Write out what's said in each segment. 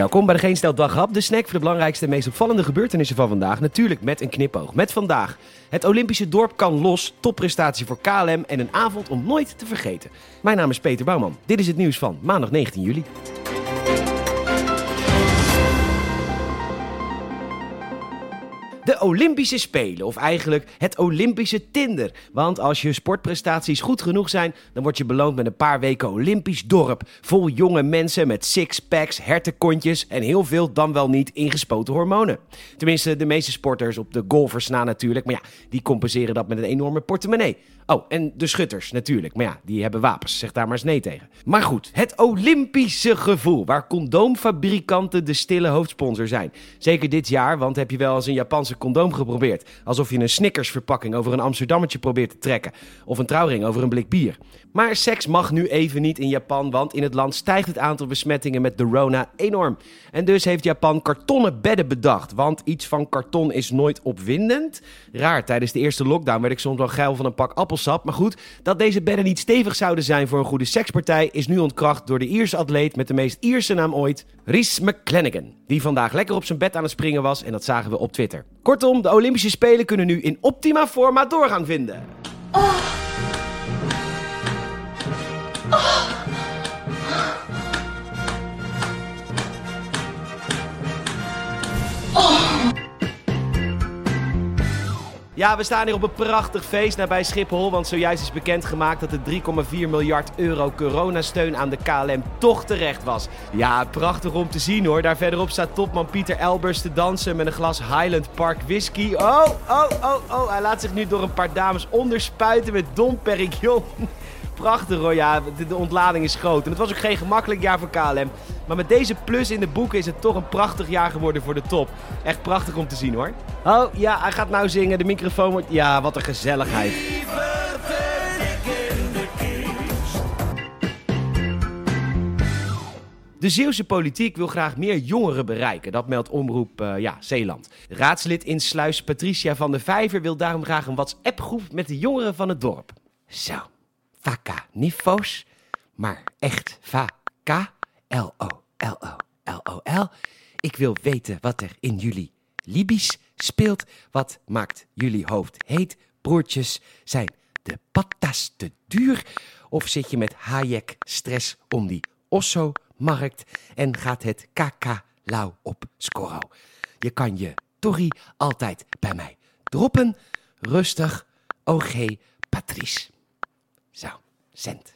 Welkom bij de Geen Stel Daghap, de snack voor de belangrijkste en meest opvallende gebeurtenissen van vandaag. Natuurlijk met een knipoog. Met vandaag, het Olympische dorp kan los, topprestatie voor KLM en een avond om nooit te vergeten. Mijn naam is Peter Bouwman. Dit is het nieuws van maandag 19 juli. De Olympische Spelen, of eigenlijk het Olympische Tinder. Want als je sportprestaties goed genoeg zijn, dan word je beloond met een paar weken Olympisch dorp. Vol jonge mensen met sixpacks, hertenkontjes en heel veel dan wel niet ingespoten hormonen. Tenminste, de meeste sporters op de golfers na natuurlijk. Maar ja, die compenseren dat met een enorme portemonnee. Oh, en de schutters natuurlijk. Maar ja, die hebben wapens. Zeg daar maar eens nee tegen. Maar goed, het Olympische gevoel. Waar condoomfabrikanten de stille hoofdsponsor zijn. Zeker dit jaar, want heb je wel eens een Japanse condoom geprobeerd? Alsof je een Snickers verpakking over een Amsterdammetje probeert te trekken. Of een trouwring over een blik bier. Maar seks mag nu even niet in Japan, want in het land stijgt het aantal besmettingen met de Rona enorm. En dus heeft Japan kartonnen bedden bedacht. Want iets van karton is nooit opwindend. Raar, tijdens de eerste lockdown werd ik soms wel geil van een pak appelsap. Maar goed, dat deze bedden niet stevig zouden zijn voor een goede sekspartij... is nu ontkracht door de Ierse atleet met de meest Ierse naam ooit, Rhys McClanagan. Die vandaag lekker op zijn bed aan het springen was en dat zagen we op Twitter. Kortom, de Olympische Spelen kunnen nu in optima forma doorgaan vinden. Ja, we staan hier op een prachtig feest nabij Schiphol. Want zojuist is bekendgemaakt dat de 3,4 miljard euro coronasteun aan de KLM toch terecht was. Ja, prachtig om te zien hoor. Daar verderop staat topman Pieter Elbers te dansen met een glas Highland Park whisky. Oh, oh, oh, oh. Hij laat zich nu door een paar dames onderspuiten met Dom Perignon. Prachtig hoor, ja, de, ontlading is groot. En het was ook geen gemakkelijk jaar voor KLM. Maar met deze plus in de boeken is het toch een prachtig jaar geworden voor de top. Echt prachtig om te zien hoor. Oh ja, hij gaat nou zingen, de microfoon wordt... Ja, wat een gezelligheid. De Zeeuwse politiek wil graag meer jongeren bereiken. Dat meldt omroep eh, ja, Zeeland. Raadslid in Sluis Patricia van der Vijver wil daarom graag een WhatsApp-groep met de jongeren van het dorp. Zo, Vaka, niet foos, maar echt Vaka, L-O-L-O-L-O-L. Ik wil weten wat er in jullie Libisch speelt. Wat maakt jullie hoofd heet? Broertjes, zijn de patas te duur? Of zit je met Hayek stress om die Osso-markt en gaat het kaka lauw op scoro? Je kan je Torrie altijd bij mij droppen. Rustig, OG Patrice. Zo, cent.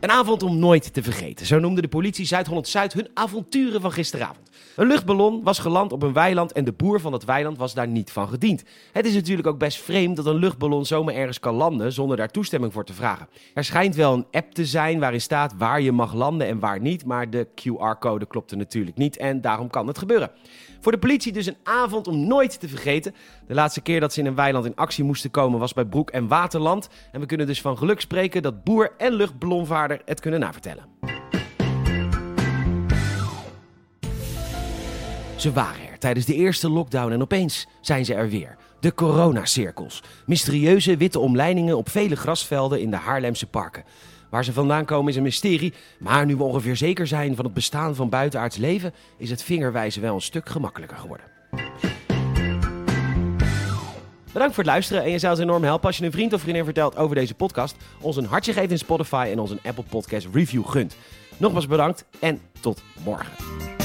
Een avond om nooit te vergeten. Zo noemde de politie Zuid-Holland-Zuid hun avonturen van gisteravond. Een luchtballon was geland op een weiland en de boer van dat weiland was daar niet van gediend. Het is natuurlijk ook best vreemd dat een luchtballon zomaar ergens kan landen zonder daar toestemming voor te vragen. Er schijnt wel een app te zijn waarin staat waar je mag landen en waar niet, maar de QR-code klopte natuurlijk niet en daarom kan het gebeuren. Voor de politie dus een avond om nooit te vergeten. De laatste keer dat ze in een weiland in actie moesten komen was bij Broek en Waterland. En we kunnen dus van geluk spreken dat boer en luchtballonvaarder het kunnen navertellen. Ze waren er tijdens de eerste lockdown en opeens zijn ze er weer. De coronacirkels. Mysterieuze witte omleidingen op vele grasvelden in de Haarlemse parken. Waar ze vandaan komen is een mysterie, maar nu we ongeveer zeker zijn van het bestaan van buitenaards leven, is het vingerwijzen wel een stuk gemakkelijker geworden. Bedankt voor het luisteren en je zou ons enorm helpen als je een vriend of vriendin vertelt over deze podcast, ons een hartje geeft in Spotify en ons een Apple Podcast review gunt. Nogmaals bedankt en tot morgen.